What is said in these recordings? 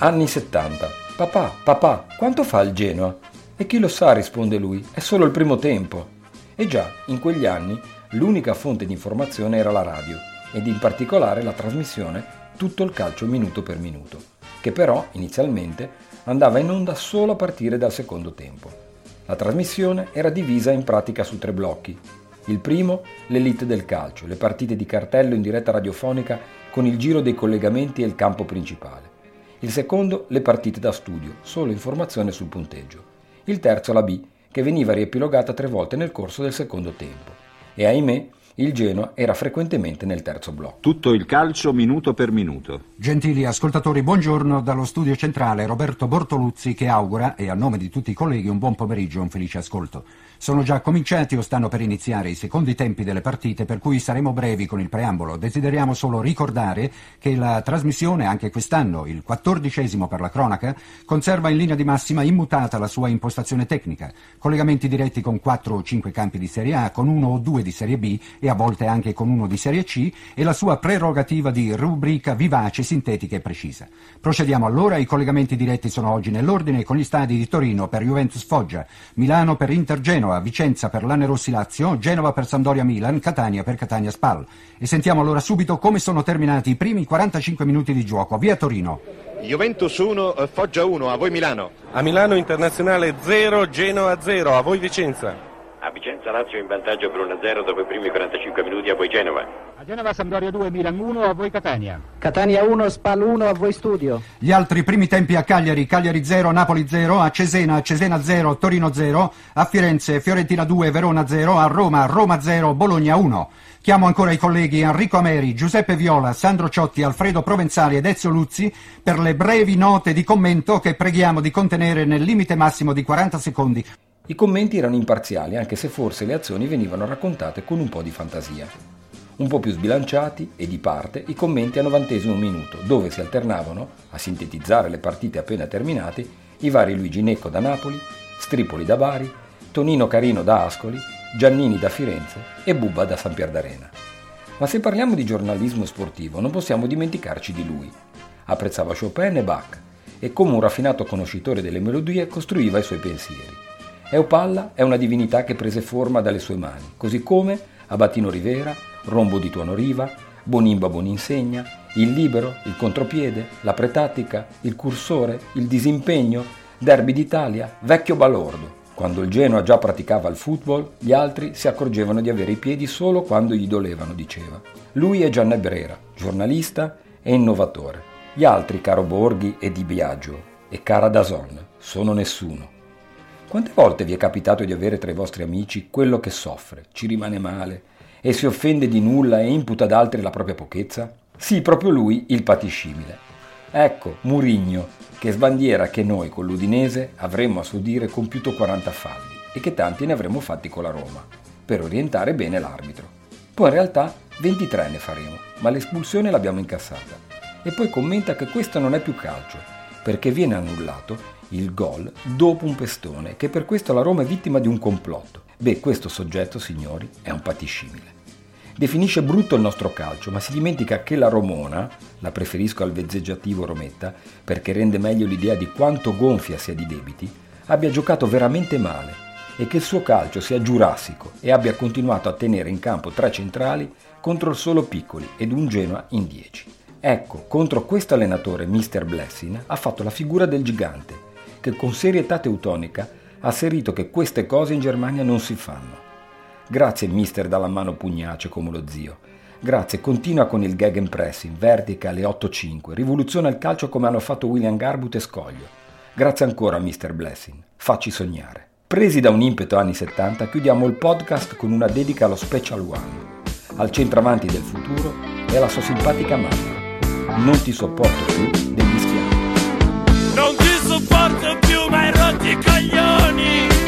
Anni 70. Papà, papà, quanto fa il Genoa? E chi lo sa, risponde lui, è solo il primo tempo. E già, in quegli anni, l'unica fonte di informazione era la radio, ed in particolare la trasmissione Tutto il calcio minuto per minuto, che però, inizialmente, andava in onda solo a partire dal secondo tempo. La trasmissione era divisa in pratica su tre blocchi. Il primo, l'elite del calcio, le partite di cartello in diretta radiofonica con il giro dei collegamenti e il campo principale. Il secondo, le partite da studio, solo informazione sul punteggio. Il terzo, la B, che veniva riepilogata tre volte nel corso del secondo tempo. E ahimè, il Genoa era frequentemente nel terzo blocco. Tutto il calcio minuto per minuto. Gentili ascoltatori, buongiorno dallo studio centrale Roberto Bortoluzzi che augura, e a nome di tutti i colleghi, un buon pomeriggio e un felice ascolto. Sono già cominciati o stanno per iniziare i secondi tempi delle partite, per cui saremo brevi con il preambolo. Desideriamo solo ricordare che la trasmissione, anche quest'anno, il quattordicesimo per la cronaca, conserva in linea di massima immutata la sua impostazione tecnica. Collegamenti diretti con quattro o cinque campi di Serie A, con uno o due di Serie B e a volte anche con uno di Serie C e la sua prerogativa di rubrica vivace, sintetica e precisa. Procediamo allora, i collegamenti diretti sono oggi nell'ordine con gli stadi di Torino per Juventus Foggia, Milano per Inter Genoa, Vicenza per Lanerossi Lazio, Genova per Sampdoria Milan, Catania per Catania Spal. E sentiamo allora subito come sono terminati i primi 45 minuti di gioco. Via Torino. Juventus 1, eh, Foggia 1, a voi Milano. A Milano Internazionale 0, Genoa 0, a voi Vicenza. A Vicenza Lazio in vantaggio per 1-0 dopo i primi 45 minuti a voi Genova. A Genova Sampdoria 2, Milan 1, a voi Catania. Catania 1, Spal 1, a voi Studio. Gli altri primi tempi a Cagliari, Cagliari 0, Napoli 0, a Cesena, Cesena 0, Torino 0, a Firenze, Fiorentina 2, Verona 0, a Roma, Roma 0, Bologna 1. Chiamo ancora i colleghi Enrico Ameri, Giuseppe Viola, Sandro Ciotti, Alfredo Provenzali ed Ezio Luzzi per le brevi note di commento che preghiamo di contenere nel limite massimo di 40 secondi. I commenti erano imparziali, anche se forse le azioni venivano raccontate con un po' di fantasia. Un po' più sbilanciati e di parte i commenti a novantesimo minuto, dove si alternavano, a sintetizzare le partite appena terminate, i vari Luigi Necco da Napoli, Stripoli da Bari, Tonino Carino da Ascoli, Giannini da Firenze e Bubba da San Pier d'Arena. Ma se parliamo di giornalismo sportivo non possiamo dimenticarci di lui. Apprezzava Chopin e Bach e come un raffinato conoscitore delle melodie costruiva i suoi pensieri. Eupalla è una divinità che prese forma dalle sue mani, così come Abatino Rivera, Rombo di Tuono Riva, Bonimba Boninsegna, il libero, il contropiede, la pretattica, il cursore, il disimpegno, Derby d'Italia, vecchio balordo. Quando il Genoa già praticava il football, gli altri si accorgevano di avere i piedi solo quando gli dolevano, diceva. Lui è Gianna Brera, giornalista e innovatore. Gli altri, caro Borghi e Di Biagio e cara Dazon, sono nessuno. Quante volte vi è capitato di avere tra i vostri amici quello che soffre, ci rimane male e si offende di nulla e imputa ad altri la propria pochezza? Sì, proprio lui, il patiscimile. Ecco, Murigno, che sbandiera che noi con l'Udinese avremmo a suo dire compiuto 40 falli e che tanti ne avremmo fatti con la Roma, per orientare bene l'arbitro. Poi in realtà 23 ne faremo, ma l'espulsione l'abbiamo incassata. E poi commenta che questo non è più calcio, perché viene annullato il gol dopo un pestone, che per questo la Roma è vittima di un complotto. Beh, questo soggetto, signori, è un patiscimile. Definisce brutto il nostro calcio, ma si dimentica che la Romona, la preferisco al vezzeggiativo Rometta, perché rende meglio l'idea di quanto gonfia sia di debiti, abbia giocato veramente male e che il suo calcio sia giurassico e abbia continuato a tenere in campo tre centrali contro il solo piccoli ed un Genoa in dieci. Ecco, contro questo allenatore, Mr. Blessing, ha fatto la figura del gigante che con serietà teutonica ha asserito che queste cose in Germania non si fanno. Grazie mister dalla mano pugnace come lo zio. Grazie, continua con il gegenpressing, vertical e 8-5, rivoluziona il calcio come hanno fatto William Garbut e Scoglio. Grazie ancora Mr. Blessing, facci sognare. Presi da un impeto anni 70, chiudiamo il podcast con una dedica allo Special One, al centravanti del futuro e alla sua simpatica mamma. Non ti sopporto più degli schiavi. Non ti sopporto più, ma hai rotti i coglioni.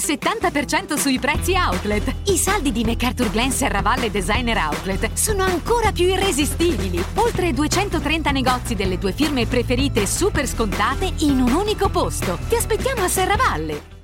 70% sui prezzi outlet. I saldi di MacArthur Glen Serravalle Designer Outlet sono ancora più irresistibili. Oltre 230 negozi delle tue firme preferite super scontate in un unico posto. Ti aspettiamo a Serravalle.